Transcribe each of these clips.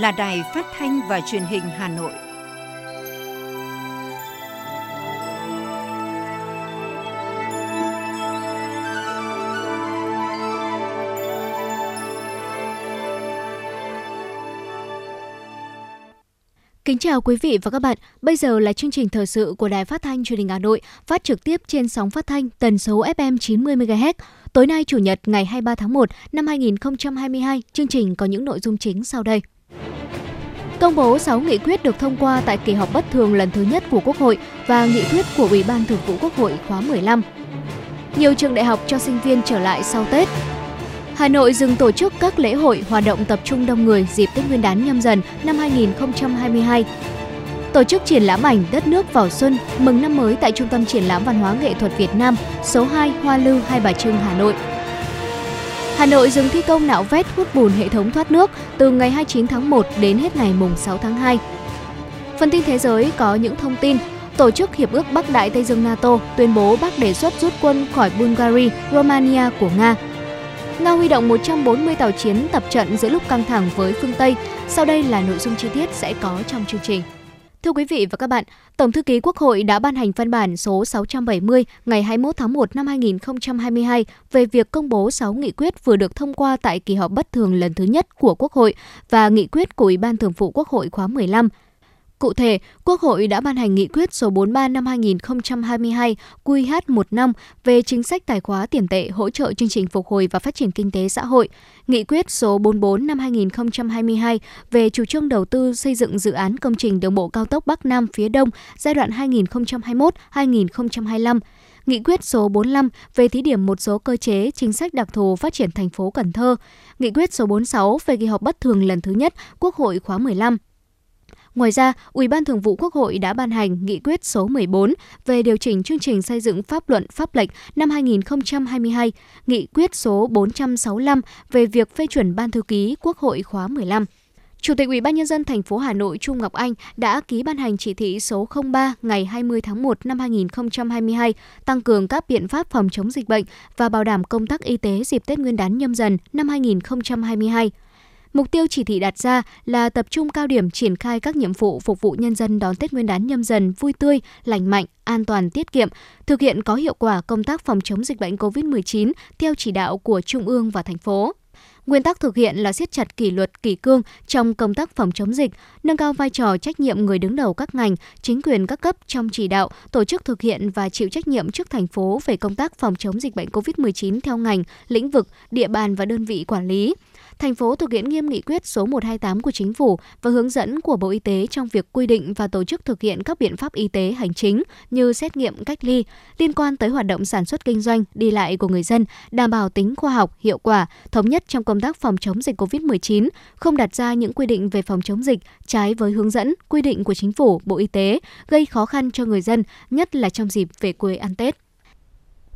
là Đài Phát thanh và Truyền hình Hà Nội. Kính chào quý vị và các bạn. Bây giờ là chương trình thời sự của Đài Phát thanh Truyền hình Hà Nội, phát trực tiếp trên sóng phát thanh tần số FM 90 MHz. Tối nay Chủ nhật ngày 23 tháng 1 năm 2022, chương trình có những nội dung chính sau đây. Công bố 6 nghị quyết được thông qua tại kỳ họp bất thường lần thứ nhất của Quốc hội và nghị quyết của Ủy ban Thường vụ Quốc hội khóa 15. Nhiều trường đại học cho sinh viên trở lại sau Tết. Hà Nội dừng tổ chức các lễ hội, hoạt động tập trung đông người dịp Tết Nguyên đán nhâm dần năm 2022. Tổ chức triển lãm ảnh Đất nước vào xuân mừng năm mới tại Trung tâm Triển lãm Văn hóa Nghệ thuật Việt Nam, số 2 Hoa Lư, Hai Bà Trưng, Hà Nội. Hà Nội dừng thi công nạo vét hút bùn hệ thống thoát nước từ ngày 29 tháng 1 đến hết ngày mùng 6 tháng 2. Phần tin thế giới có những thông tin Tổ chức Hiệp ước Bắc Đại Tây Dương NATO tuyên bố Bắc đề xuất rút quân khỏi Bulgaria, Romania của Nga. Nga huy động 140 tàu chiến tập trận giữa lúc căng thẳng với phương Tây. Sau đây là nội dung chi tiết sẽ có trong chương trình. Thưa quý vị và các bạn, Tổng thư ký Quốc hội đã ban hành văn bản số 670 ngày 21 tháng 1 năm 2022 về việc công bố 6 nghị quyết vừa được thông qua tại kỳ họp bất thường lần thứ nhất của Quốc hội và nghị quyết của Ủy ban Thường vụ Quốc hội khóa 15. Cụ thể, Quốc hội đã ban hành nghị quyết số 43 năm 2022 QH15 về chính sách tài khóa tiền tệ hỗ trợ chương trình phục hồi và phát triển kinh tế xã hội, nghị quyết số 44 năm 2022 về chủ trương đầu tư xây dựng dự án công trình đường bộ cao tốc Bắc Nam phía Đông giai đoạn 2021-2025, Nghị quyết số 45 về thí điểm một số cơ chế chính sách đặc thù phát triển thành phố Cần Thơ, Nghị quyết số 46 về kỳ họp bất thường lần thứ nhất Quốc hội khóa 15 Ngoài ra, Ủy ban Thường vụ Quốc hội đã ban hành nghị quyết số 14 về điều chỉnh chương trình xây dựng pháp luận pháp lệnh năm 2022, nghị quyết số 465 về việc phê chuẩn Ban thư ký Quốc hội khóa 15. Chủ tịch Ủy ban nhân dân thành phố Hà Nội Trung Ngọc Anh đã ký ban hành chỉ thị số 03 ngày 20 tháng 1 năm 2022 tăng cường các biện pháp phòng chống dịch bệnh và bảo đảm công tác y tế dịp Tết Nguyên đán nhâm dần năm 2022. Mục tiêu chỉ thị đặt ra là tập trung cao điểm triển khai các nhiệm vụ phục vụ nhân dân đón Tết Nguyên đán nhâm dần vui tươi, lành mạnh, an toàn, tiết kiệm, thực hiện có hiệu quả công tác phòng chống dịch bệnh COVID-19 theo chỉ đạo của Trung ương và thành phố. Nguyên tắc thực hiện là siết chặt kỷ luật kỷ cương trong công tác phòng chống dịch, nâng cao vai trò trách nhiệm người đứng đầu các ngành, chính quyền các cấp trong chỉ đạo, tổ chức thực hiện và chịu trách nhiệm trước thành phố về công tác phòng chống dịch bệnh COVID-19 theo ngành, lĩnh vực, địa bàn và đơn vị quản lý. Thành phố thực hiện nghiêm nghị quyết số 128 của chính phủ và hướng dẫn của Bộ Y tế trong việc quy định và tổ chức thực hiện các biện pháp y tế hành chính như xét nghiệm cách ly liên quan tới hoạt động sản xuất kinh doanh, đi lại của người dân, đảm bảo tính khoa học, hiệu quả, thống nhất trong công tác phòng chống dịch COVID-19, không đặt ra những quy định về phòng chống dịch trái với hướng dẫn, quy định của chính phủ, Bộ Y tế, gây khó khăn cho người dân, nhất là trong dịp về quê ăn Tết.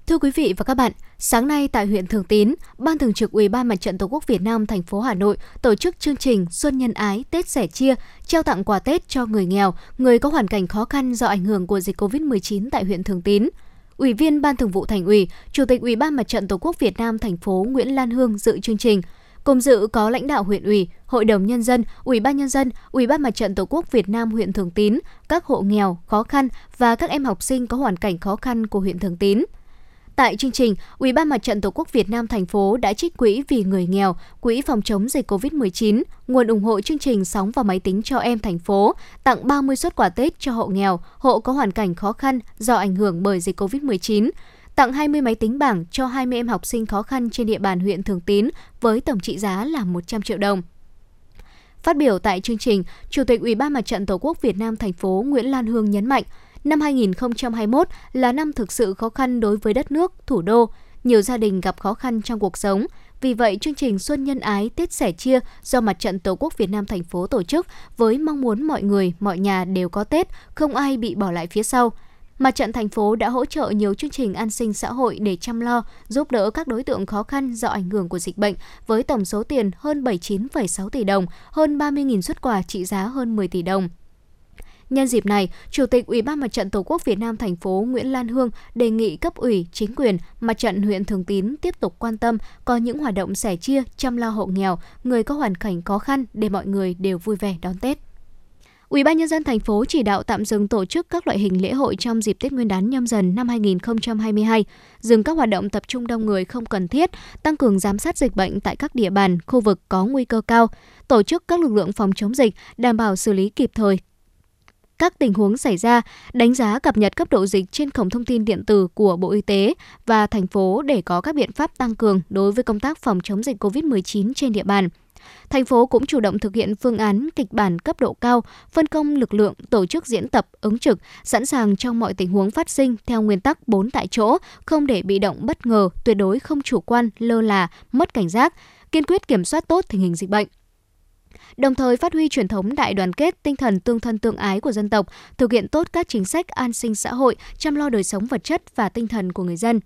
Thưa quý vị và các bạn, sáng nay tại huyện Thường Tín, Ban Thường trực Ủy ban Mặt trận Tổ quốc Việt Nam thành phố Hà Nội tổ chức chương trình Xuân nhân ái Tết sẻ chia, trao tặng quà Tết cho người nghèo, người có hoàn cảnh khó khăn do ảnh hưởng của dịch COVID-19 tại huyện Thường Tín. Ủy viên Ban Thường vụ Thành ủy, Chủ tịch Ủy ban Mặt trận Tổ quốc Việt Nam thành phố Nguyễn Lan Hương dự chương trình. Cùng dự có lãnh đạo huyện ủy, Hội đồng Nhân dân, Ủy ban Nhân dân, Ủy ban Mặt trận Tổ quốc Việt Nam huyện Thường Tín, các hộ nghèo, khó khăn và các em học sinh có hoàn cảnh khó khăn của huyện Thường Tín. Tại chương trình, Ủy ban Mặt trận Tổ quốc Việt Nam thành phố đã trích quỹ vì người nghèo, quỹ phòng chống dịch COVID-19, nguồn ủng hộ chương trình sóng và máy tính cho em thành phố, tặng 30 suất quà Tết cho hộ nghèo, hộ có hoàn cảnh khó khăn do ảnh hưởng bởi dịch COVID-19, tặng 20 máy tính bảng cho 20 em học sinh khó khăn trên địa bàn huyện Thường Tín với tổng trị giá là 100 triệu đồng. Phát biểu tại chương trình, Chủ tịch Ủy ban Mặt trận Tổ quốc Việt Nam thành phố Nguyễn Lan Hương nhấn mạnh, Năm 2021 là năm thực sự khó khăn đối với đất nước, thủ đô. Nhiều gia đình gặp khó khăn trong cuộc sống. Vì vậy, chương trình Xuân Nhân Ái Tết Sẻ Chia do Mặt trận Tổ quốc Việt Nam thành phố tổ chức với mong muốn mọi người, mọi nhà đều có Tết, không ai bị bỏ lại phía sau. Mặt trận thành phố đã hỗ trợ nhiều chương trình an sinh xã hội để chăm lo, giúp đỡ các đối tượng khó khăn do ảnh hưởng của dịch bệnh với tổng số tiền hơn 79,6 tỷ đồng, hơn 30.000 xuất quà trị giá hơn 10 tỷ đồng. Nhân dịp này, Chủ tịch Ủy ban Mặt trận Tổ quốc Việt Nam thành phố Nguyễn Lan Hương đề nghị cấp ủy, chính quyền, mặt trận huyện Thường Tín tiếp tục quan tâm có những hoạt động sẻ chia, chăm lo hộ nghèo, người có hoàn cảnh khó khăn để mọi người đều vui vẻ đón Tết. Ủy ban nhân dân thành phố chỉ đạo tạm dừng tổ chức các loại hình lễ hội trong dịp Tết Nguyên đán nhâm dần năm 2022, dừng các hoạt động tập trung đông người không cần thiết, tăng cường giám sát dịch bệnh tại các địa bàn, khu vực có nguy cơ cao, tổ chức các lực lượng phòng chống dịch, đảm bảo xử lý kịp thời các tình huống xảy ra, đánh giá cập nhật cấp độ dịch trên cổng thông tin điện tử của Bộ Y tế và thành phố để có các biện pháp tăng cường đối với công tác phòng chống dịch COVID-19 trên địa bàn. Thành phố cũng chủ động thực hiện phương án kịch bản cấp độ cao, phân công lực lượng tổ chức diễn tập, ứng trực, sẵn sàng trong mọi tình huống phát sinh theo nguyên tắc 4 tại chỗ, không để bị động bất ngờ, tuyệt đối không chủ quan, lơ là, mất cảnh giác, kiên quyết kiểm soát tốt tình hình dịch bệnh đồng thời phát huy truyền thống đại đoàn kết, tinh thần tương thân tương ái của dân tộc, thực hiện tốt các chính sách an sinh xã hội, chăm lo đời sống vật chất và tinh thần của người dân.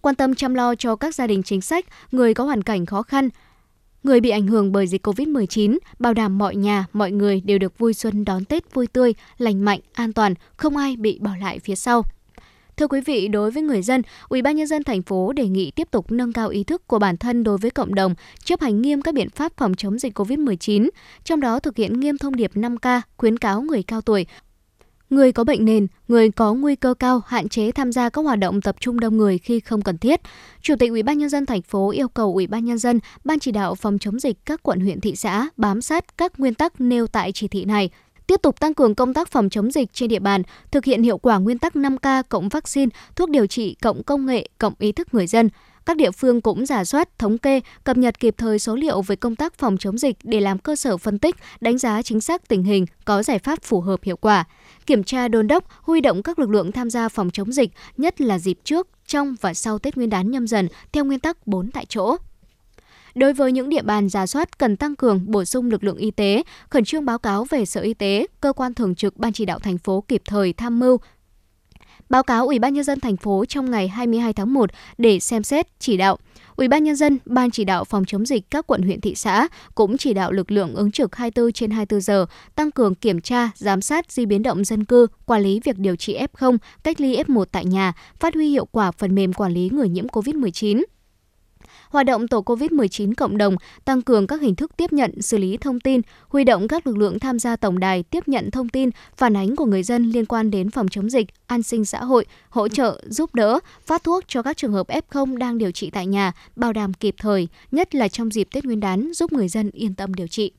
Quan tâm chăm lo cho các gia đình chính sách, người có hoàn cảnh khó khăn, người bị ảnh hưởng bởi dịch COVID-19, bảo đảm mọi nhà, mọi người đều được vui xuân đón Tết vui tươi, lành mạnh, an toàn, không ai bị bỏ lại phía sau. Thưa quý vị, đối với người dân, Ủy ban nhân dân thành phố đề nghị tiếp tục nâng cao ý thức của bản thân đối với cộng đồng, chấp hành nghiêm các biện pháp phòng chống dịch COVID-19, trong đó thực hiện nghiêm thông điệp 5K, khuyến cáo người cao tuổi Người có bệnh nền, người có nguy cơ cao hạn chế tham gia các hoạt động tập trung đông người khi không cần thiết. Chủ tịch Ủy ban nhân dân thành phố yêu cầu Ủy ban nhân dân, ban chỉ đạo phòng chống dịch các quận huyện thị xã bám sát các nguyên tắc nêu tại chỉ thị này, tiếp tục tăng cường công tác phòng chống dịch trên địa bàn, thực hiện hiệu quả nguyên tắc 5K cộng vaccine, thuốc điều trị cộng công nghệ cộng ý thức người dân. Các địa phương cũng giả soát, thống kê, cập nhật kịp thời số liệu về công tác phòng chống dịch để làm cơ sở phân tích, đánh giá chính xác tình hình, có giải pháp phù hợp hiệu quả. Kiểm tra đôn đốc, huy động các lực lượng tham gia phòng chống dịch, nhất là dịp trước, trong và sau Tết Nguyên đán nhâm dần theo nguyên tắc 4 tại chỗ. Đối với những địa bàn giả soát cần tăng cường bổ sung lực lượng y tế, khẩn trương báo cáo về Sở Y tế, cơ quan thường trực Ban chỉ đạo thành phố kịp thời tham mưu báo cáo Ủy ban nhân dân thành phố trong ngày 22 tháng 1 để xem xét chỉ đạo. Ủy ban nhân dân, Ban chỉ đạo phòng chống dịch các quận huyện thị xã cũng chỉ đạo lực lượng ứng trực 24 trên 24 giờ tăng cường kiểm tra, giám sát di biến động dân cư, quản lý việc điều trị F0, cách ly F1 tại nhà, phát huy hiệu quả phần mềm quản lý người nhiễm COVID-19 hoạt động tổ COVID-19 cộng đồng, tăng cường các hình thức tiếp nhận, xử lý thông tin, huy động các lực lượng tham gia tổng đài tiếp nhận thông tin, phản ánh của người dân liên quan đến phòng chống dịch, an sinh xã hội, hỗ trợ, giúp đỡ, phát thuốc cho các trường hợp F0 đang điều trị tại nhà, bảo đảm kịp thời, nhất là trong dịp Tết Nguyên đán giúp người dân yên tâm điều trị.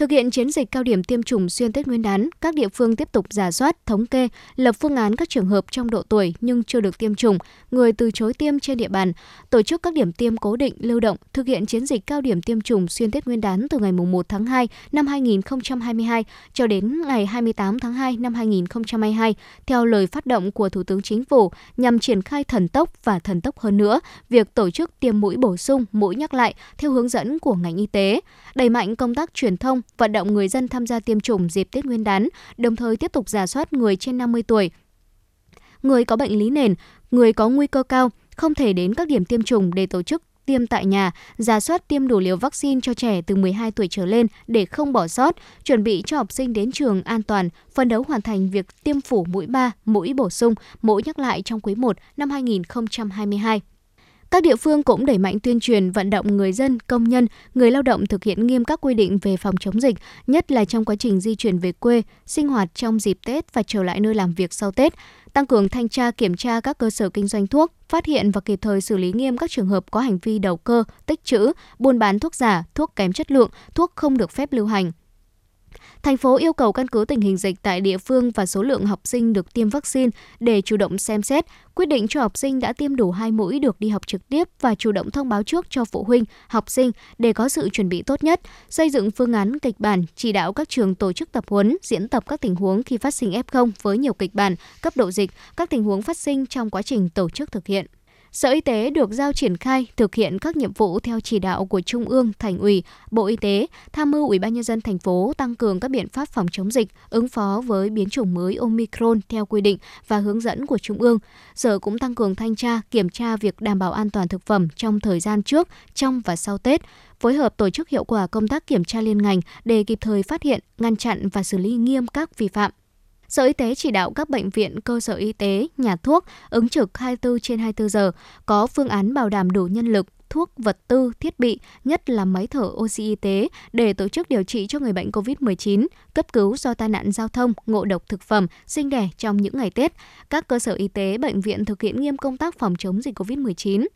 Thực hiện chiến dịch cao điểm tiêm chủng xuyên Tết Nguyên đán, các địa phương tiếp tục giả soát, thống kê, lập phương án các trường hợp trong độ tuổi nhưng chưa được tiêm chủng, người từ chối tiêm trên địa bàn, tổ chức các điểm tiêm cố định lưu động, thực hiện chiến dịch cao điểm tiêm chủng xuyên Tết Nguyên đán từ ngày 1 tháng 2 năm 2022 cho đến ngày 28 tháng 2 năm 2022 theo lời phát động của Thủ tướng Chính phủ nhằm triển khai thần tốc và thần tốc hơn nữa việc tổ chức tiêm mũi bổ sung, mũi nhắc lại theo hướng dẫn của ngành y tế, đẩy mạnh công tác truyền thông, vận động người dân tham gia tiêm chủng dịp Tết Nguyên đán, đồng thời tiếp tục giả soát người trên 50 tuổi, người có bệnh lý nền, người có nguy cơ cao, không thể đến các điểm tiêm chủng để tổ chức tiêm tại nhà, giả soát tiêm đủ liều vaccine cho trẻ từ 12 tuổi trở lên để không bỏ sót, chuẩn bị cho học sinh đến trường an toàn, phân đấu hoàn thành việc tiêm phủ mũi 3, mũi bổ sung, mũi nhắc lại trong quý 1 năm 2022. Các địa phương cũng đẩy mạnh tuyên truyền vận động người dân, công nhân, người lao động thực hiện nghiêm các quy định về phòng chống dịch, nhất là trong quá trình di chuyển về quê, sinh hoạt trong dịp Tết và trở lại nơi làm việc sau Tết, tăng cường thanh tra kiểm tra các cơ sở kinh doanh thuốc, phát hiện và kịp thời xử lý nghiêm các trường hợp có hành vi đầu cơ, tích trữ, buôn bán thuốc giả, thuốc kém chất lượng, thuốc không được phép lưu hành. Thành phố yêu cầu căn cứ tình hình dịch tại địa phương và số lượng học sinh được tiêm vaccine để chủ động xem xét, quyết định cho học sinh đã tiêm đủ hai mũi được đi học trực tiếp và chủ động thông báo trước cho phụ huynh, học sinh để có sự chuẩn bị tốt nhất, xây dựng phương án kịch bản, chỉ đạo các trường tổ chức tập huấn, diễn tập các tình huống khi phát sinh F0 với nhiều kịch bản, cấp độ dịch, các tình huống phát sinh trong quá trình tổ chức thực hiện. Sở Y tế được giao triển khai thực hiện các nhiệm vụ theo chỉ đạo của Trung ương, Thành ủy, Bộ Y tế, tham mưu Ủy ban nhân dân thành phố tăng cường các biện pháp phòng chống dịch, ứng phó với biến chủng mới Omicron theo quy định và hướng dẫn của Trung ương. Sở cũng tăng cường thanh tra, kiểm tra việc đảm bảo an toàn thực phẩm trong thời gian trước, trong và sau Tết, phối hợp tổ chức hiệu quả công tác kiểm tra liên ngành để kịp thời phát hiện, ngăn chặn và xử lý nghiêm các vi phạm. Sở Y tế chỉ đạo các bệnh viện, cơ sở y tế, nhà thuốc ứng trực 24 trên 24 giờ, có phương án bảo đảm đủ nhân lực, thuốc, vật tư, thiết bị, nhất là máy thở oxy y tế để tổ chức điều trị cho người bệnh COVID-19, cấp cứu do tai nạn giao thông, ngộ độc thực phẩm, sinh đẻ trong những ngày Tết. Các cơ sở y tế, bệnh viện thực hiện nghiêm công tác phòng chống dịch COVID-19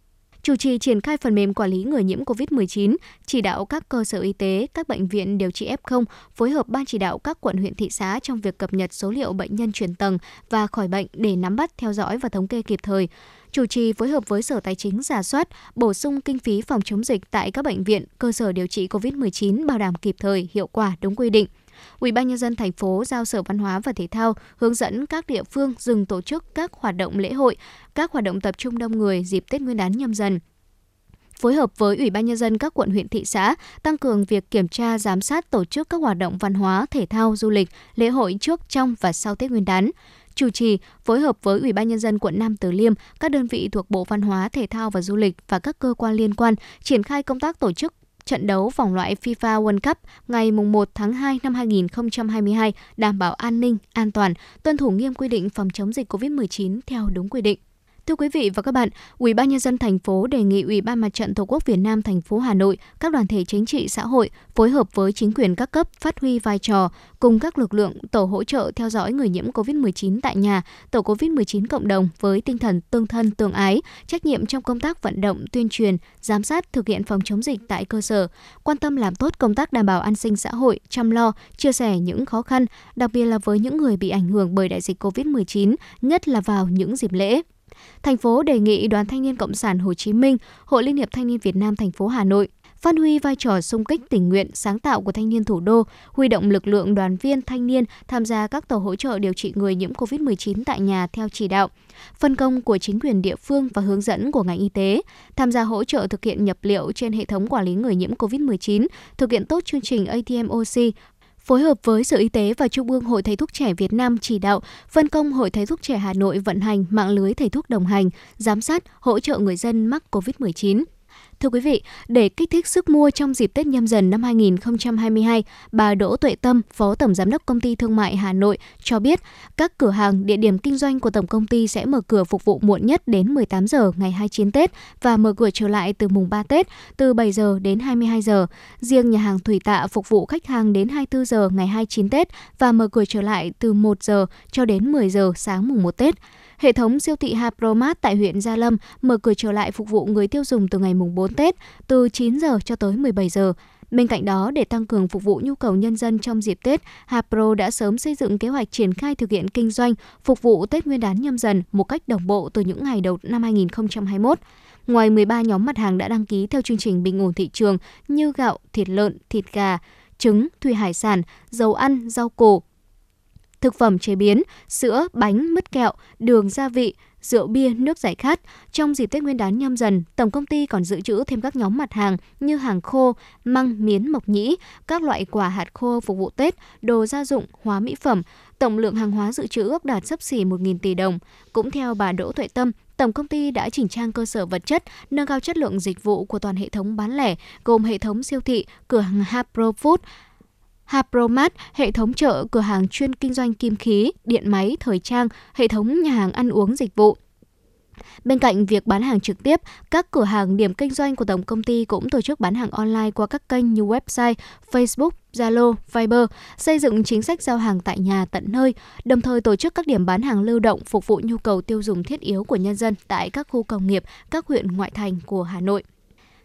chủ trì triển khai phần mềm quản lý người nhiễm COVID-19, chỉ đạo các cơ sở y tế, các bệnh viện điều trị F0 phối hợp ban chỉ đạo các quận huyện thị xã trong việc cập nhật số liệu bệnh nhân chuyển tầng và khỏi bệnh để nắm bắt, theo dõi và thống kê kịp thời chủ trì phối hợp với Sở Tài chính giả soát, bổ sung kinh phí phòng chống dịch tại các bệnh viện, cơ sở điều trị COVID-19 bảo đảm kịp thời, hiệu quả, đúng quy định. Ủy ban nhân dân thành phố giao Sở Văn hóa và Thể thao hướng dẫn các địa phương dừng tổ chức các hoạt động lễ hội, các hoạt động tập trung đông người dịp Tết Nguyên đán nhâm dần. Phối hợp với Ủy ban Nhân dân các quận huyện thị xã, tăng cường việc kiểm tra, giám sát tổ chức các hoạt động văn hóa, thể thao, du lịch, lễ hội trước, trong và sau Tết Nguyên đán. Chủ trì phối hợp với Ủy ban nhân dân quận Nam Từ Liêm, các đơn vị thuộc Bộ Văn hóa, Thể thao và Du lịch và các cơ quan liên quan triển khai công tác tổ chức trận đấu vòng loại FIFA World Cup ngày 1 tháng 2 năm 2022 đảm bảo an ninh, an toàn, tuân thủ nghiêm quy định phòng chống dịch COVID-19 theo đúng quy định. Thưa quý vị và các bạn, Ủy ban nhân dân thành phố đề nghị Ủy ban Mặt trận Tổ quốc Việt Nam thành phố Hà Nội, các đoàn thể chính trị xã hội phối hợp với chính quyền các cấp phát huy vai trò cùng các lực lượng tổ hỗ trợ theo dõi người nhiễm COVID-19 tại nhà, tổ COVID-19 cộng đồng với tinh thần tương thân tương ái, trách nhiệm trong công tác vận động, tuyên truyền, giám sát thực hiện phòng chống dịch tại cơ sở, quan tâm làm tốt công tác đảm bảo an sinh xã hội, chăm lo, chia sẻ những khó khăn, đặc biệt là với những người bị ảnh hưởng bởi đại dịch COVID-19, nhất là vào những dịp lễ. Thành phố đề nghị Đoàn Thanh niên Cộng sản Hồ Chí Minh, Hội Liên hiệp Thanh niên Việt Nam thành phố Hà Nội phát huy vai trò sung kích tình nguyện, sáng tạo của thanh niên thủ đô, huy động lực lượng đoàn viên thanh niên tham gia các tổ hỗ trợ điều trị người nhiễm COVID-19 tại nhà theo chỉ đạo, phân công của chính quyền địa phương và hướng dẫn của ngành y tế, tham gia hỗ trợ thực hiện nhập liệu trên hệ thống quản lý người nhiễm COVID-19, thực hiện tốt chương trình ATMOC, phối hợp với Sở Y tế và Trung ương Hội Thầy thuốc trẻ Việt Nam chỉ đạo phân công Hội Thầy thuốc trẻ Hà Nội vận hành mạng lưới thầy thuốc đồng hành, giám sát, hỗ trợ người dân mắc COVID-19. Thưa quý vị, để kích thích sức mua trong dịp Tết nhâm dần năm 2022, bà Đỗ Tuệ Tâm, Phó Tổng Giám đốc Công ty Thương mại Hà Nội cho biết các cửa hàng, địa điểm kinh doanh của tổng công ty sẽ mở cửa phục vụ muộn nhất đến 18 giờ ngày 29 Tết và mở cửa trở lại từ mùng 3 Tết từ 7 giờ đến 22 giờ. Riêng nhà hàng Thủy Tạ phục vụ khách hàng đến 24 giờ ngày 29 Tết và mở cửa trở lại từ 1 giờ cho đến 10 giờ sáng mùng 1 Tết. Hệ thống siêu thị Hapromat tại huyện Gia Lâm mở cửa trở lại phục vụ người tiêu dùng từ ngày mùng 4 Tết từ 9 giờ cho tới 17 giờ. Bên cạnh đó, để tăng cường phục vụ nhu cầu nhân dân trong dịp Tết, Hapro đã sớm xây dựng kế hoạch triển khai thực hiện kinh doanh phục vụ Tết Nguyên đán nhâm dần một cách đồng bộ từ những ngày đầu năm 2021. Ngoài 13 nhóm mặt hàng đã đăng ký theo chương trình bình ổn thị trường như gạo, thịt lợn, thịt gà, trứng, thủy hải sản, dầu ăn, rau củ, thực phẩm chế biến, sữa, bánh, mứt kẹo, đường gia vị, rượu bia, nước giải khát. Trong dịp Tết Nguyên đán nhâm dần, tổng công ty còn dự trữ thêm các nhóm mặt hàng như hàng khô, măng, miến, mộc nhĩ, các loại quả hạt khô phục vụ Tết, đồ gia dụng, hóa mỹ phẩm. Tổng lượng hàng hóa dự trữ ước đạt sấp xỉ 1.000 tỷ đồng. Cũng theo bà Đỗ Tuệ Tâm, Tổng công ty đã chỉnh trang cơ sở vật chất, nâng cao chất lượng dịch vụ của toàn hệ thống bán lẻ, gồm hệ thống siêu thị, cửa hàng Hapro Food, Hapromat, hệ thống chợ, cửa hàng chuyên kinh doanh kim khí, điện máy, thời trang, hệ thống nhà hàng ăn uống dịch vụ. Bên cạnh việc bán hàng trực tiếp, các cửa hàng điểm kinh doanh của tổng công ty cũng tổ chức bán hàng online qua các kênh như website, Facebook, Zalo, Viber, xây dựng chính sách giao hàng tại nhà tận nơi, đồng thời tổ chức các điểm bán hàng lưu động phục vụ nhu cầu tiêu dùng thiết yếu của nhân dân tại các khu công nghiệp, các huyện ngoại thành của Hà Nội.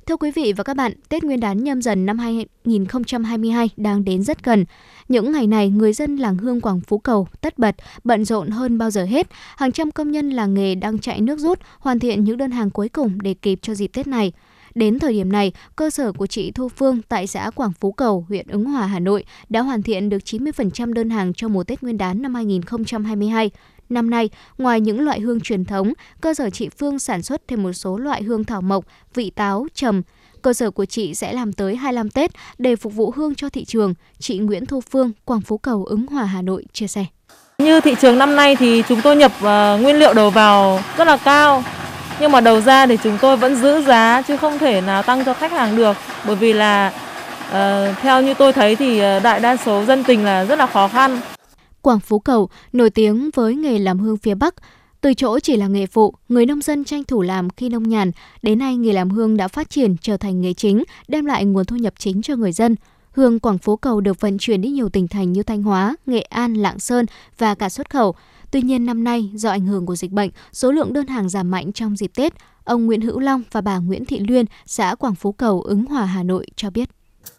Thưa quý vị và các bạn, Tết Nguyên đán nhâm dần năm 2022 đang đến rất gần. Những ngày này, người dân làng Hương Quảng Phú Cầu tất bật, bận rộn hơn bao giờ hết. Hàng trăm công nhân làng nghề đang chạy nước rút, hoàn thiện những đơn hàng cuối cùng để kịp cho dịp Tết này. Đến thời điểm này, cơ sở của chị Thu Phương tại xã Quảng Phú Cầu, huyện Ứng Hòa, Hà Nội đã hoàn thiện được 90% đơn hàng cho mùa Tết Nguyên đán năm 2022. Năm nay, ngoài những loại hương truyền thống, cơ sở chị Phương sản xuất thêm một số loại hương thảo mộc, vị táo, trầm. Cơ sở của chị sẽ làm tới 25 Tết để phục vụ hương cho thị trường. Chị Nguyễn Thu Phương, Quảng Phú Cầu, Ứng Hòa, Hà Nội chia sẻ. Như thị trường năm nay thì chúng tôi nhập uh, nguyên liệu đầu vào rất là cao. Nhưng mà đầu ra thì chúng tôi vẫn giữ giá chứ không thể nào tăng cho khách hàng được. Bởi vì là uh, theo như tôi thấy thì ờ, đại đa số dân tình là rất là khó khăn. Quảng Phú Cầu nổi tiếng với nghề làm hương phía Bắc. Từ chỗ chỉ là nghề phụ, người nông dân tranh thủ làm khi nông nhàn, đến nay nghề làm hương đã phát triển trở thành nghề chính, đem lại nguồn thu nhập chính cho người dân. Hương Quảng Phú Cầu được vận chuyển đi nhiều tỉnh thành như Thanh Hóa, Nghệ An, Lạng Sơn và cả xuất khẩu. Tuy nhiên năm nay, do ảnh hưởng của dịch bệnh, số lượng đơn hàng giảm mạnh trong dịp Tết. Ông Nguyễn Hữu Long và bà Nguyễn Thị Luyên, xã Quảng Phú Cầu, ứng Hòa, Hà Nội cho biết.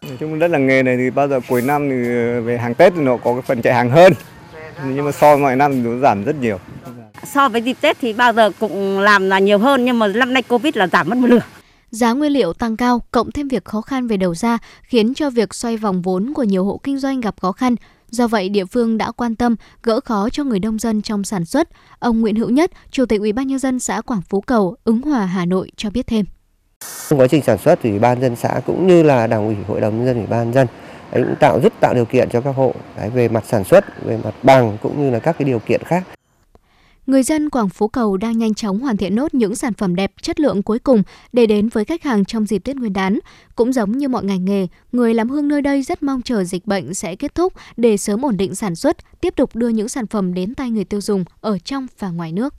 Nói chung đất là nghề này thì bao giờ cuối năm thì về hàng Tết thì nó có cái phần chạy hàng hơn. Nhưng mà so với mọi năm thì nó giảm rất nhiều. So với dịp Tết thì bao giờ cũng làm là nhiều hơn nhưng mà năm nay Covid là giảm mất một nửa. Giá nguyên liệu tăng cao, cộng thêm việc khó khăn về đầu ra khiến cho việc xoay vòng vốn của nhiều hộ kinh doanh gặp khó khăn. Do vậy, địa phương đã quan tâm gỡ khó cho người nông dân trong sản xuất. Ông Nguyễn Hữu Nhất, Chủ tịch Ủy ban nhân dân xã Quảng Phú Cầu, ứng Hòa, Hà Nội cho biết thêm. Trong quá trình sản xuất thì Ủy ban dân xã cũng như là Đảng ủy Hội đồng nhân dân Ủy ban dân đấy, cũng tạo rất tạo điều kiện cho các hộ đấy, về mặt sản xuất, về mặt bằng cũng như là các cái điều kiện khác. Người dân Quảng Phú Cầu đang nhanh chóng hoàn thiện nốt những sản phẩm đẹp, chất lượng cuối cùng để đến với khách hàng trong dịp Tết Nguyên đán. Cũng giống như mọi ngành nghề, người làm hương nơi đây rất mong chờ dịch bệnh sẽ kết thúc để sớm ổn định sản xuất, tiếp tục đưa những sản phẩm đến tay người tiêu dùng ở trong và ngoài nước.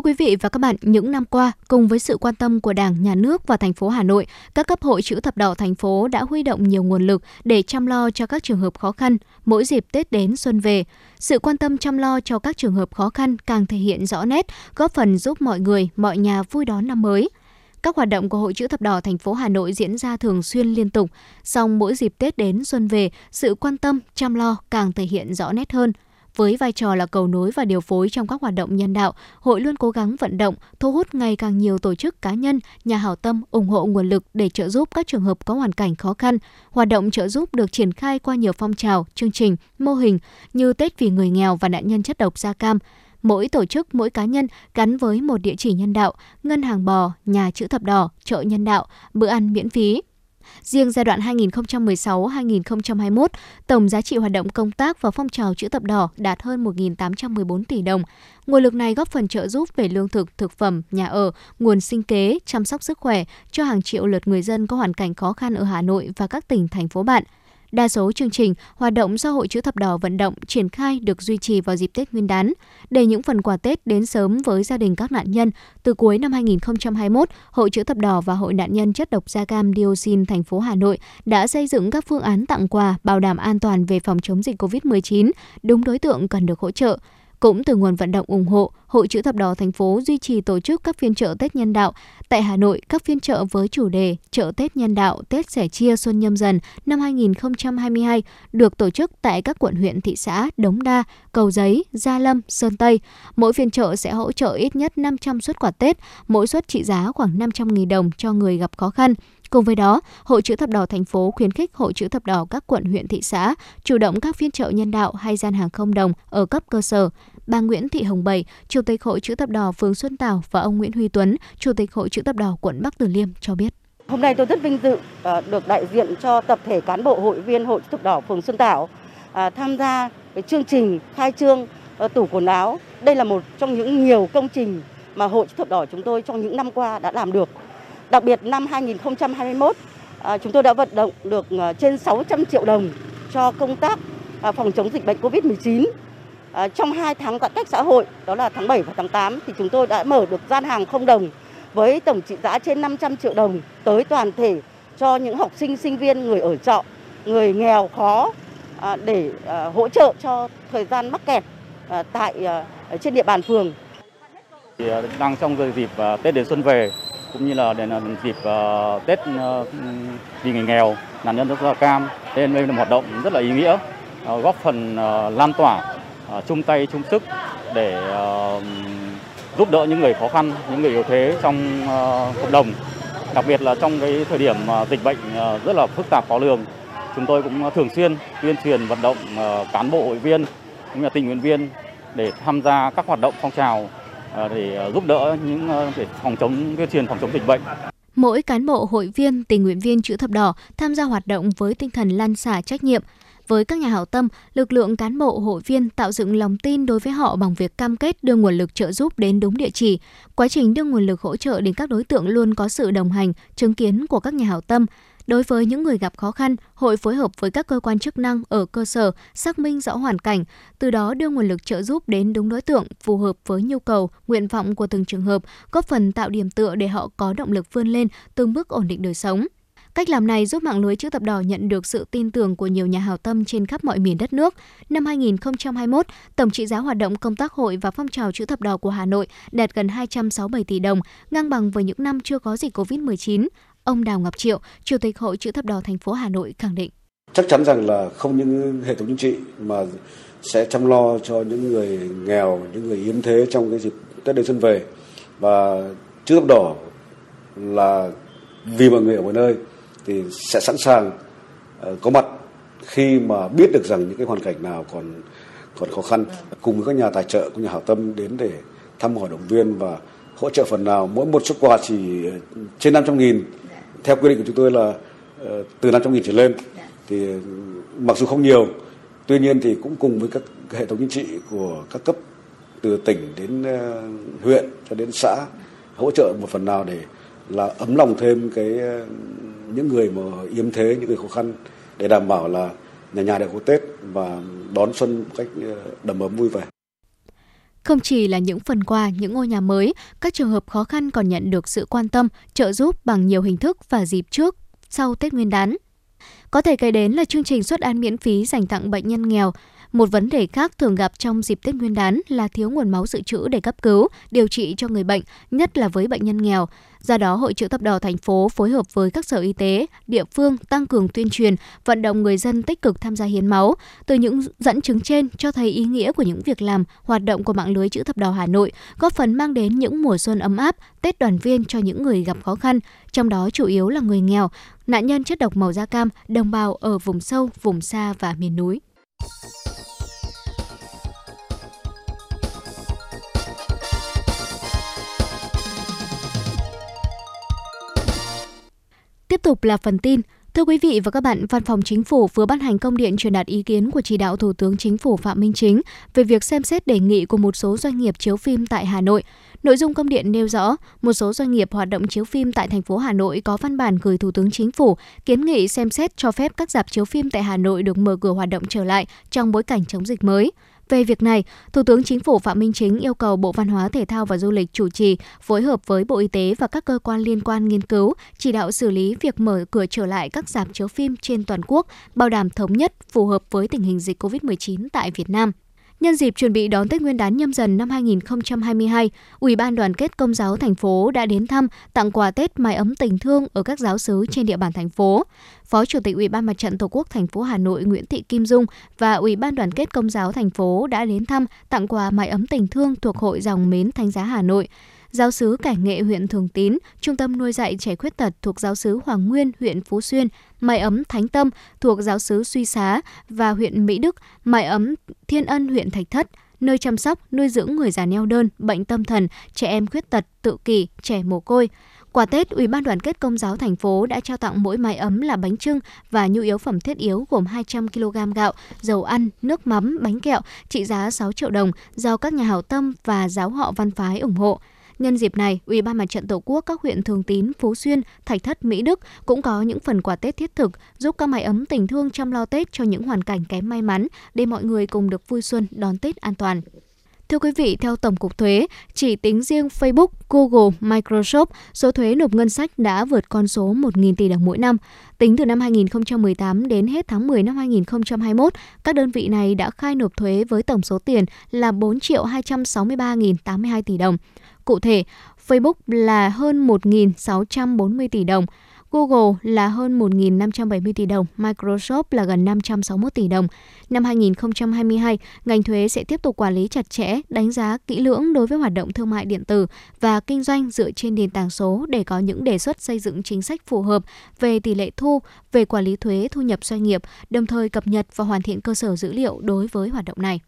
Thưa quý vị và các bạn, những năm qua, cùng với sự quan tâm của Đảng, Nhà nước và thành phố Hà Nội, các cấp hội chữ thập đỏ thành phố đã huy động nhiều nguồn lực để chăm lo cho các trường hợp khó khăn mỗi dịp Tết đến xuân về. Sự quan tâm chăm lo cho các trường hợp khó khăn càng thể hiện rõ nét, góp phần giúp mọi người, mọi nhà vui đón năm mới. Các hoạt động của Hội chữ thập đỏ thành phố Hà Nội diễn ra thường xuyên liên tục, song mỗi dịp Tết đến xuân về, sự quan tâm, chăm lo càng thể hiện rõ nét hơn – với vai trò là cầu nối và điều phối trong các hoạt động nhân đạo, hội luôn cố gắng vận động, thu hút ngày càng nhiều tổ chức cá nhân, nhà hảo tâm ủng hộ nguồn lực để trợ giúp các trường hợp có hoàn cảnh khó khăn. Hoạt động trợ giúp được triển khai qua nhiều phong trào, chương trình, mô hình như Tết vì người nghèo và nạn nhân chất độc da cam, mỗi tổ chức, mỗi cá nhân gắn với một địa chỉ nhân đạo, ngân hàng bò, nhà chữ thập đỏ, chợ nhân đạo, bữa ăn miễn phí. Riêng giai đoạn 2016-2021, tổng giá trị hoạt động công tác và phong trào chữ thập đỏ đạt hơn 1.814 tỷ đồng. Nguồn lực này góp phần trợ giúp về lương thực, thực phẩm, nhà ở, nguồn sinh kế, chăm sóc sức khỏe cho hàng triệu lượt người dân có hoàn cảnh khó khăn ở Hà Nội và các tỉnh, thành phố bạn – Đa số chương trình, hoạt động do Hội chữ thập đỏ vận động triển khai được duy trì vào dịp Tết Nguyên đán. Để những phần quà Tết đến sớm với gia đình các nạn nhân, từ cuối năm 2021, Hội chữ thập đỏ và Hội nạn nhân chất độc da cam dioxin thành phố Hà Nội đã xây dựng các phương án tặng quà bảo đảm an toàn về phòng chống dịch COVID-19, đúng đối tượng cần được hỗ trợ. Cũng từ nguồn vận động ủng hộ, Hội chữ thập đỏ thành phố duy trì tổ chức các phiên chợ Tết nhân đạo. Tại Hà Nội, các phiên chợ với chủ đề Chợ Tết nhân đạo Tết sẻ chia Xuân nhâm dần năm 2022 được tổ chức tại các quận huyện thị xã Đống Đa, Cầu Giấy, Gia Lâm, Sơn Tây. Mỗi phiên chợ sẽ hỗ trợ ít nhất 500 suất quà Tết, mỗi suất trị giá khoảng 500.000 đồng cho người gặp khó khăn. Cùng với đó, Hội chữ thập đỏ thành phố khuyến khích Hội chữ thập đỏ các quận huyện thị xã chủ động các phiên chợ nhân đạo hay gian hàng không đồng ở cấp cơ sở. Bà Nguyễn Thị Hồng Bảy, Chủ tịch Hội chữ thập đỏ phường Xuân Tảo và ông Nguyễn Huy Tuấn, Chủ tịch Hội chữ thập đỏ quận Bắc Từ Liêm cho biết. Hôm nay tôi rất vinh dự ờ, được đại diện cho tập thể cán bộ hội viên Hội chữ thập đỏ phường Xuân Tảo ờ, tham gia cái chương trình khai trương ờ, tủ quần áo. Đây là một trong những nhiều công trình mà Hội chữ thập đỏ chúng tôi trong những năm qua đã làm được Đặc biệt năm 2021 à, chúng tôi đã vận động được à, trên 600 triệu đồng cho công tác à, phòng chống dịch bệnh Covid-19. Trong 2 tháng giãn cách xã hội, đó là tháng 7 và tháng 8 thì chúng tôi đã mở được gian hàng không đồng với tổng trị giá trên 500 triệu đồng tới toàn thể cho những học sinh, sinh viên, người ở trọ, người nghèo khó để hỗ trợ cho thời gian mắc kẹt tại trên địa bàn phường. Đang trong dịp Tết đến xuân về cũng như là đến dịp uh, Tết uh, vì người nghèo, nạn nhân rất là cam. Nên đây là một hoạt động rất là ý nghĩa, uh, góp phần uh, lan tỏa, uh, chung tay chung sức để uh, giúp đỡ những người khó khăn, những người yếu thế trong uh, cộng đồng. Đặc biệt là trong cái thời điểm uh, dịch bệnh uh, rất là phức tạp khó lường, chúng tôi cũng thường xuyên tuyên truyền vận động uh, cán bộ hội viên cũng như là tình nguyện viên để tham gia các hoạt động phong trào Ờ, để ờ, giúp đỡ những ờ, để phòng chống tuyên truyền phòng chống dịch bệnh. Mỗi cán bộ hội viên, tình nguyện viên chữ thập đỏ tham gia hoạt động với tinh thần lan xả trách nhiệm. với các nhà hảo tâm, lực lượng cán bộ hội viên tạo dựng lòng tin đối với họ bằng việc cam kết đưa nguồn lực trợ giúp đến đúng địa chỉ. Quá trình đưa nguồn lực hỗ trợ đến các đối tượng luôn có sự đồng hành, chứng kiến của các nhà hảo tâm. Đối với những người gặp khó khăn, hội phối hợp với các cơ quan chức năng ở cơ sở xác minh rõ hoàn cảnh, từ đó đưa nguồn lực trợ giúp đến đúng đối tượng, phù hợp với nhu cầu, nguyện vọng của từng trường hợp, góp phần tạo điểm tựa để họ có động lực vươn lên, từng bước ổn định đời sống. Cách làm này giúp mạng lưới chữ thập đỏ nhận được sự tin tưởng của nhiều nhà hảo tâm trên khắp mọi miền đất nước. Năm 2021, tổng trị giá hoạt động công tác hội và phong trào chữ thập đỏ của Hà Nội đạt gần 267 tỷ đồng, ngang bằng với những năm chưa có dịch COVID-19. Ông Đào Ngọc Triệu, Chủ tịch Hội chữ thập đỏ thành phố Hà Nội khẳng định. Chắc chắn rằng là không những hệ thống chính trị mà sẽ chăm lo cho những người nghèo, những người yếm thế trong cái dịp Tết đến xuân về. Và chữ thập đỏ là vì mọi người ở mọi nơi thì sẽ sẵn sàng ờ, có mặt khi mà biết được rằng những cái hoàn cảnh nào còn còn khó khăn cùng với các nhà tài trợ các nhà hảo tâm đến để thăm hỏi động viên và hỗ trợ phần nào. Mỗi một xuất quà chỉ trên 500 nghìn theo quy định của chúng tôi là ờ, từ 500 nghìn trở lên thì mặc dù không nhiều, tuy nhiên thì cũng cùng với các hệ thống chính trị của các cấp, từ tỉnh đến ờ, huyện cho đến xã, hỗ trợ một phần nào để là ấm lòng thêm cái ờ, những người mà yếm thế, những người khó khăn, để đảm bảo là nhà nhà đều có Tết và đón xuân một cách đầm ấm vui vẻ. Không chỉ là những phần quà, những ngôi nhà mới, các trường hợp khó khăn còn nhận được sự quan tâm, trợ giúp bằng nhiều hình thức và dịp trước, sau Tết Nguyên đán. Có thể kể đến là chương trình suất ăn miễn phí dành tặng bệnh nhân nghèo, một vấn đề khác thường gặp trong dịp Tết Nguyên đán là thiếu nguồn máu dự trữ để cấp cứu, điều trị cho người bệnh, nhất là với bệnh nhân nghèo. Do đó, Hội chữ thập đỏ thành phố phối hợp với các sở y tế, địa phương tăng cường tuyên truyền, vận động người dân tích cực tham gia hiến máu. Từ những dẫn chứng trên cho thấy ý nghĩa của những việc làm, hoạt động của mạng lưới chữ thập đỏ Hà Nội góp phần mang đến những mùa xuân ấm áp, Tết đoàn viên cho những người gặp khó khăn, trong đó chủ yếu là người nghèo, nạn nhân chất độc màu da cam, đồng bào ở vùng sâu, vùng xa và miền núi. Tiếp tục là phần tin. Thưa quý vị và các bạn, Văn phòng Chính phủ vừa ban hành công điện truyền đạt ý kiến của chỉ đạo Thủ tướng Chính phủ Phạm Minh Chính về việc xem xét đề nghị của một số doanh nghiệp chiếu phim tại Hà Nội. Nội dung công điện nêu rõ, một số doanh nghiệp hoạt động chiếu phim tại thành phố Hà Nội có văn bản gửi Thủ tướng Chính phủ kiến nghị xem xét cho phép các dạp chiếu phim tại Hà Nội được mở cửa hoạt động trở lại trong bối cảnh chống dịch mới. Về việc này, Thủ tướng Chính phủ Phạm Minh Chính yêu cầu Bộ Văn hóa Thể thao và Du lịch chủ trì phối hợp với Bộ Y tế và các cơ quan liên quan nghiên cứu, chỉ đạo xử lý việc mở cửa trở lại các rạp chiếu phim trên toàn quốc, bảo đảm thống nhất phù hợp với tình hình dịch COVID-19 tại Việt Nam. Nhân dịp chuẩn bị đón Tết Nguyên đán nhâm dần năm 2022, Ủy ban Đoàn kết Công giáo thành phố đã đến thăm, tặng quà Tết mái ấm tình thương ở các giáo sứ trên địa bàn thành phố. Phó Chủ tịch Ủy ban Mặt trận Tổ quốc thành phố Hà Nội Nguyễn Thị Kim Dung và Ủy ban Đoàn kết Công giáo thành phố đã đến thăm, tặng quà mái ấm tình thương thuộc Hội dòng mến Thánh giá Hà Nội giáo sứ Cải Nghệ huyện Thường Tín, Trung tâm nuôi dạy trẻ khuyết tật thuộc giáo sứ Hoàng Nguyên huyện Phú Xuyên, Mái ấm Thánh Tâm thuộc giáo sứ Suy Xá và huyện Mỹ Đức, Mái ấm Thiên Ân huyện Thạch Thất, nơi chăm sóc, nuôi dưỡng người già neo đơn, bệnh tâm thần, trẻ em khuyết tật, tự kỷ, trẻ mồ côi. Quà Tết, Ủy ban Đoàn kết Công giáo thành phố đã trao tặng mỗi mái ấm là bánh trưng và nhu yếu phẩm thiết yếu gồm 200 kg gạo, dầu ăn, nước mắm, bánh kẹo trị giá 6 triệu đồng do các nhà hảo tâm và giáo họ văn phái ủng hộ. Nhân dịp này, Ủy ban Mặt trận Tổ quốc các huyện Thường Tín, Phú Xuyên, Thạch Thất, Mỹ Đức cũng có những phần quà Tết thiết thực giúp các mái ấm tình thương chăm lo Tết cho những hoàn cảnh kém may mắn để mọi người cùng được vui xuân đón Tết an toàn. Thưa quý vị, theo Tổng cục Thuế, chỉ tính riêng Facebook, Google, Microsoft, số thuế nộp ngân sách đã vượt con số 1.000 tỷ đồng mỗi năm. Tính từ năm 2018 đến hết tháng 10 năm 2021, các đơn vị này đã khai nộp thuế với tổng số tiền là 4 triệu 263.082 tỷ đồng. Cụ thể, Facebook là hơn 1.640 tỷ đồng, Google là hơn 1.570 tỷ đồng, Microsoft là gần 561 tỷ đồng. Năm 2022, ngành thuế sẽ tiếp tục quản lý chặt chẽ, đánh giá kỹ lưỡng đối với hoạt động thương mại điện tử và kinh doanh dựa trên nền tảng số để có những đề xuất xây dựng chính sách phù hợp về tỷ lệ thu, về quản lý thuế thu nhập doanh nghiệp, đồng thời cập nhật và hoàn thiện cơ sở dữ liệu đối với hoạt động này.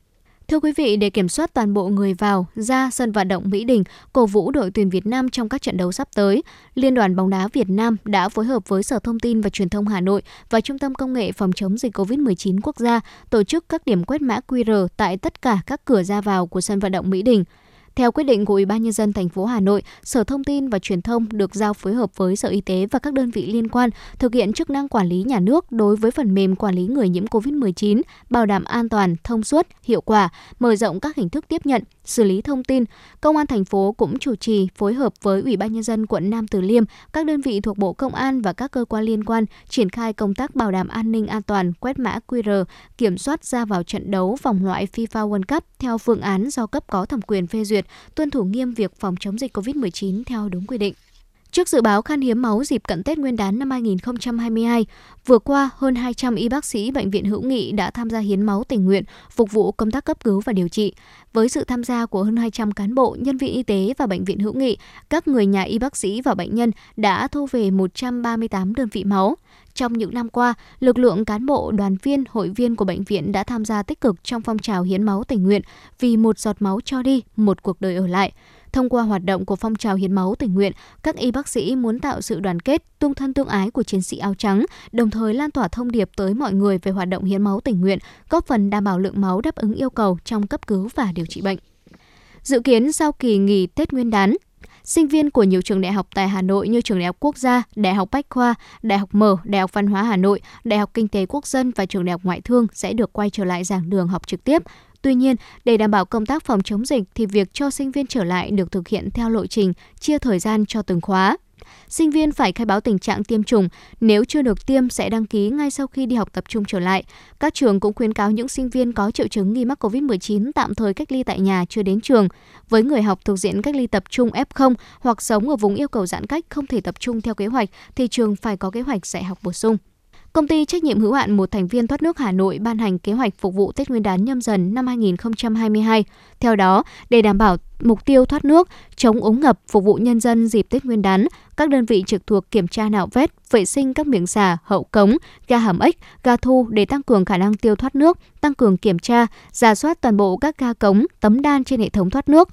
Thưa quý vị, để kiểm soát toàn bộ người vào, ra sân vận động Mỹ Đình, cổ vũ đội tuyển Việt Nam trong các trận đấu sắp tới, Liên đoàn bóng đá Việt Nam đã phối hợp với Sở Thông tin và Truyền thông Hà Nội và Trung tâm Công nghệ phòng chống dịch COVID-19 quốc gia tổ chức các điểm quét mã QR tại tất cả các cửa ra vào của sân vận động Mỹ Đình. Theo quyết định của Ủy ban nhân dân thành phố Hà Nội, Sở Thông tin và Truyền thông được giao phối hợp với Sở Y tế và các đơn vị liên quan thực hiện chức năng quản lý nhà nước đối với phần mềm quản lý người nhiễm COVID-19, bảo đảm an toàn, thông suốt, hiệu quả, mở rộng các hình thức tiếp nhận, xử lý thông tin. Công an thành phố cũng chủ trì phối hợp với Ủy ban nhân dân quận Nam Từ Liêm, các đơn vị thuộc Bộ Công an và các cơ quan liên quan triển khai công tác bảo đảm an ninh an toàn, quét mã QR, kiểm soát ra vào trận đấu vòng loại FIFA World Cup theo phương án do cấp có thẩm quyền phê duyệt, tuân thủ nghiêm việc phòng chống dịch COVID-19 theo đúng quy định. Trước dự báo khan hiếm máu dịp cận Tết Nguyên đán năm 2022, vừa qua hơn 200 y bác sĩ Bệnh viện Hữu Nghị đã tham gia hiến máu tình nguyện phục vụ công tác cấp cứu và điều trị. Với sự tham gia của hơn 200 cán bộ, nhân viên y tế và Bệnh viện Hữu Nghị, các người nhà y bác sĩ và bệnh nhân đã thu về 138 đơn vị máu. Trong những năm qua, lực lượng cán bộ, đoàn viên, hội viên của bệnh viện đã tham gia tích cực trong phong trào hiến máu tình nguyện vì một giọt máu cho đi, một cuộc đời ở lại. Thông qua hoạt động của phong trào hiến máu tình nguyện, các y bác sĩ muốn tạo sự đoàn kết, tương thân tương ái của chiến sĩ áo trắng, đồng thời lan tỏa thông điệp tới mọi người về hoạt động hiến máu tình nguyện, góp phần đảm bảo lượng máu đáp ứng yêu cầu trong cấp cứu và điều trị bệnh. Dự kiến sau kỳ nghỉ Tết Nguyên đán, sinh viên của nhiều trường đại học tại Hà Nội như Trường Đại học Quốc gia, Đại học Bách khoa, Đại học Mở, Đại học Văn hóa Hà Nội, Đại học Kinh tế Quốc dân và Trường Đại học Ngoại thương sẽ được quay trở lại giảng đường học trực tiếp. Tuy nhiên, để đảm bảo công tác phòng chống dịch thì việc cho sinh viên trở lại được thực hiện theo lộ trình, chia thời gian cho từng khóa. Sinh viên phải khai báo tình trạng tiêm chủng, nếu chưa được tiêm sẽ đăng ký ngay sau khi đi học tập trung trở lại. Các trường cũng khuyến cáo những sinh viên có triệu chứng nghi mắc COVID-19 tạm thời cách ly tại nhà chưa đến trường. Với người học thuộc diện cách ly tập trung F0 hoặc sống ở vùng yêu cầu giãn cách không thể tập trung theo kế hoạch thì trường phải có kế hoạch dạy học bổ sung. Công ty trách nhiệm hữu hạn một thành viên thoát nước Hà Nội ban hành kế hoạch phục vụ Tết Nguyên đán nhâm dần năm 2022. Theo đó, để đảm bảo mục tiêu thoát nước, chống ống ngập, phục vụ nhân dân dịp Tết Nguyên đán, các đơn vị trực thuộc kiểm tra nạo vét, vệ sinh các miệng xả, hậu cống, ga hầm ếch, ga thu để tăng cường khả năng tiêu thoát nước, tăng cường kiểm tra, giả soát toàn bộ các ga cống, tấm đan trên hệ thống thoát nước.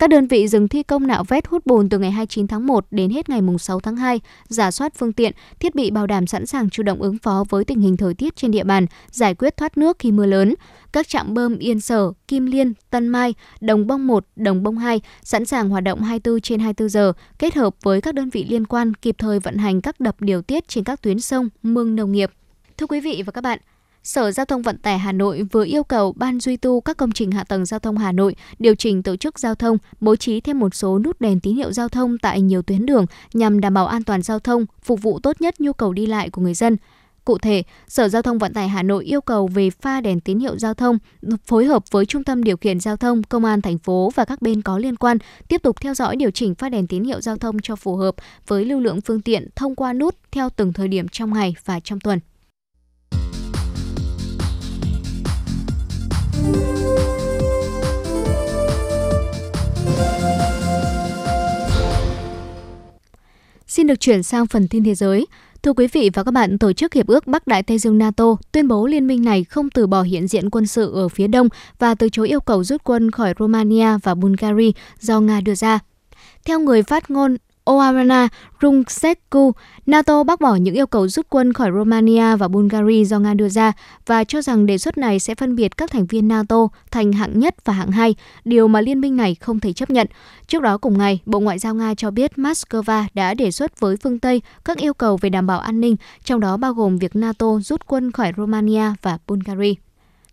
Các đơn vị dừng thi công nạo vét hút bùn từ ngày 29 tháng 1 đến hết ngày 6 tháng 2, giả soát phương tiện, thiết bị bảo đảm sẵn sàng chủ động ứng phó với tình hình thời tiết trên địa bàn, giải quyết thoát nước khi mưa lớn. Các trạm bơm Yên Sở, Kim Liên, Tân Mai, Đồng Bông 1, Đồng Bông 2 sẵn sàng hoạt động 24 trên 24 giờ, kết hợp với các đơn vị liên quan kịp thời vận hành các đập điều tiết trên các tuyến sông, mương nông nghiệp. Thưa quý vị và các bạn, Sở Giao thông Vận tải Hà Nội vừa yêu cầu Ban duy tu các công trình hạ tầng giao thông Hà Nội điều chỉnh tổ chức giao thông, bố trí thêm một số nút đèn tín hiệu giao thông tại nhiều tuyến đường nhằm đảm bảo an toàn giao thông, phục vụ tốt nhất nhu cầu đi lại của người dân. Cụ thể, Sở Giao thông Vận tải Hà Nội yêu cầu về pha đèn tín hiệu giao thông, phối hợp với Trung tâm Điều khiển Giao thông, Công an thành phố và các bên có liên quan, tiếp tục theo dõi điều chỉnh pha đèn tín hiệu giao thông cho phù hợp với lưu lượng phương tiện thông qua nút theo từng thời điểm trong ngày và trong tuần. Xin được chuyển sang phần tin thế giới. Thưa quý vị và các bạn, Tổ chức Hiệp ước Bắc Đại Tây Dương NATO tuyên bố liên minh này không từ bỏ hiện diện quân sự ở phía đông và từ chối yêu cầu rút quân khỏi Romania và Bulgaria do Nga đưa ra. Theo người phát ngôn Oarana Runcsescu, NATO bác bỏ những yêu cầu rút quân khỏi Romania và Bulgaria do Nga đưa ra và cho rằng đề xuất này sẽ phân biệt các thành viên NATO thành hạng nhất và hạng hai, điều mà liên minh này không thể chấp nhận. Trước đó cùng ngày, Bộ Ngoại giao Nga cho biết Moscow đã đề xuất với phương Tây các yêu cầu về đảm bảo an ninh, trong đó bao gồm việc NATO rút quân khỏi Romania và Bulgaria.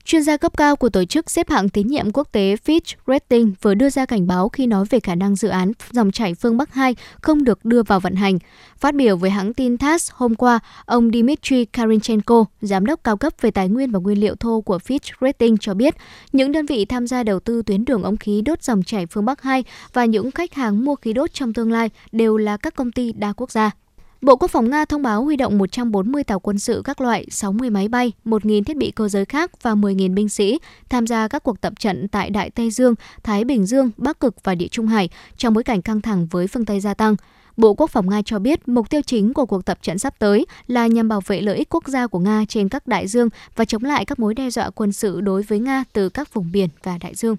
Chuyên gia cấp cao của tổ chức xếp hạng tín nhiệm quốc tế Fitch Rating vừa đưa ra cảnh báo khi nói về khả năng dự án dòng chảy phương Bắc 2 không được đưa vào vận hành. Phát biểu với hãng tin TASS hôm qua, ông Dmitry Karinchenko, giám đốc cao cấp về tài nguyên và nguyên liệu thô của Fitch Rating cho biết, những đơn vị tham gia đầu tư tuyến đường ống khí đốt dòng chảy phương Bắc 2 và những khách hàng mua khí đốt trong tương lai đều là các công ty đa quốc gia. Bộ Quốc phòng Nga thông báo huy động 140 tàu quân sự các loại, 60 máy bay, 1.000 thiết bị cơ giới khác và 10.000 binh sĩ tham gia các cuộc tập trận tại Đại Tây Dương, Thái Bình Dương, Bắc Cực và Địa Trung Hải trong bối cảnh căng thẳng với phương Tây gia tăng. Bộ Quốc phòng Nga cho biết mục tiêu chính của cuộc tập trận sắp tới là nhằm bảo vệ lợi ích quốc gia của Nga trên các đại dương và chống lại các mối đe dọa quân sự đối với Nga từ các vùng biển và đại dương.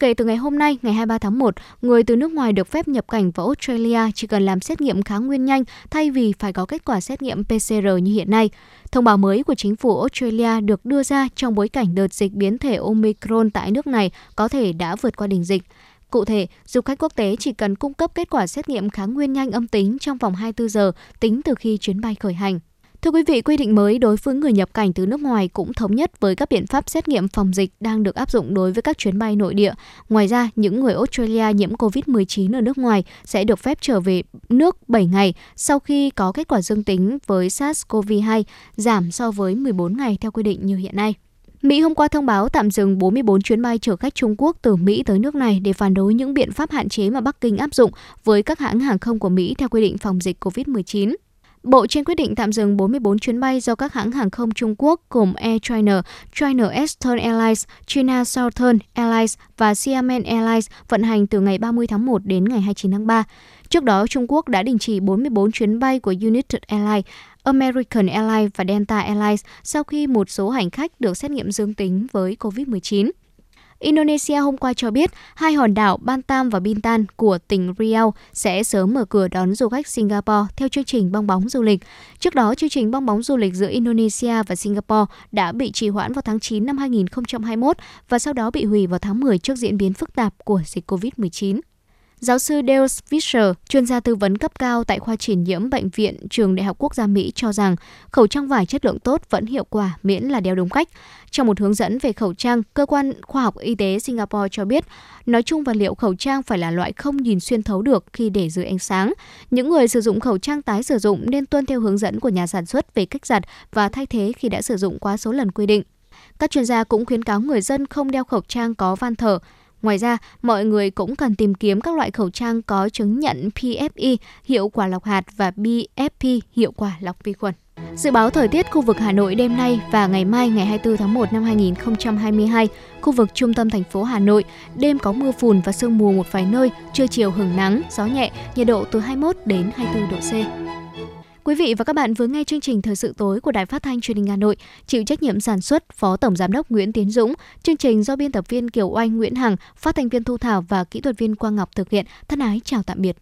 Kể từ ngày hôm nay, ngày 23 tháng 1, người từ nước ngoài được phép nhập cảnh vào Australia chỉ cần làm xét nghiệm kháng nguyên nhanh thay vì phải có kết quả xét nghiệm PCR như hiện nay. Thông báo mới của chính phủ Australia được đưa ra trong bối cảnh đợt dịch biến thể Omicron tại nước này có thể đã vượt qua đỉnh dịch. Cụ thể, du khách quốc tế chỉ cần cung cấp kết quả xét nghiệm kháng nguyên nhanh âm tính trong vòng 24 giờ tính từ khi chuyến bay khởi hành. Thưa quý vị, quy định mới đối với người nhập cảnh từ nước ngoài cũng thống nhất với các biện pháp xét nghiệm phòng dịch đang được áp dụng đối với các chuyến bay nội địa. Ngoài ra, những người Australia nhiễm COVID-19 ở nước ngoài sẽ được phép trở về nước 7 ngày sau khi có kết quả dương tính với SARS-CoV-2, giảm so với 14 ngày theo quy định như hiện nay. Mỹ hôm qua thông báo tạm dừng 44 chuyến bay chở khách Trung Quốc từ Mỹ tới nước này để phản đối những biện pháp hạn chế mà Bắc Kinh áp dụng với các hãng hàng không của Mỹ theo quy định phòng dịch COVID-19. Bộ trên quyết định tạm dừng 44 chuyến bay do các hãng hàng không Trung Quốc gồm Air China, China Eastern Airlines, China Southern Airlines và Xiamen Airlines vận hành từ ngày 30 tháng 1 đến ngày 29 tháng 3. Trước đó, Trung Quốc đã đình chỉ 44 chuyến bay của United Airlines, American Airlines và Delta Airlines sau khi một số hành khách được xét nghiệm dương tính với COVID-19. Indonesia hôm qua cho biết hai hòn đảo Bantam và Bintan của tỉnh Riau sẽ sớm mở cửa đón du khách Singapore theo chương trình bong bóng du lịch. Trước đó, chương trình bong bóng du lịch giữa Indonesia và Singapore đã bị trì hoãn vào tháng 9 năm 2021 và sau đó bị hủy vào tháng 10 trước diễn biến phức tạp của dịch COVID-19. Giáo sư Dale Fisher, chuyên gia tư vấn cấp cao tại khoa truyền nhiễm bệnh viện Trường Đại học Quốc gia Mỹ cho rằng khẩu trang vải chất lượng tốt vẫn hiệu quả miễn là đeo đúng cách. Trong một hướng dẫn về khẩu trang, cơ quan khoa học y tế Singapore cho biết, nói chung vật liệu khẩu trang phải là loại không nhìn xuyên thấu được khi để dưới ánh sáng. Những người sử dụng khẩu trang tái sử dụng nên tuân theo hướng dẫn của nhà sản xuất về cách giặt và thay thế khi đã sử dụng quá số lần quy định. Các chuyên gia cũng khuyến cáo người dân không đeo khẩu trang có van thở, Ngoài ra, mọi người cũng cần tìm kiếm các loại khẩu trang có chứng nhận PFE hiệu quả lọc hạt và BFP hiệu quả lọc vi khuẩn. Dự báo thời tiết khu vực Hà Nội đêm nay và ngày mai ngày 24 tháng 1 năm 2022, khu vực trung tâm thành phố Hà Nội, đêm có mưa phùn và sương mù một vài nơi, trưa chiều hứng nắng, gió nhẹ, nhiệt độ từ 21 đến 24 độ C. Quý vị và các bạn vừa nghe chương trình Thời sự tối của Đài Phát thanh Truyền hình Hà Nội, chịu trách nhiệm sản xuất Phó Tổng giám đốc Nguyễn Tiến Dũng, chương trình do biên tập viên Kiều Oanh Nguyễn Hằng, phát thanh viên Thu Thảo và kỹ thuật viên Quang Ngọc thực hiện. Thân ái chào tạm biệt.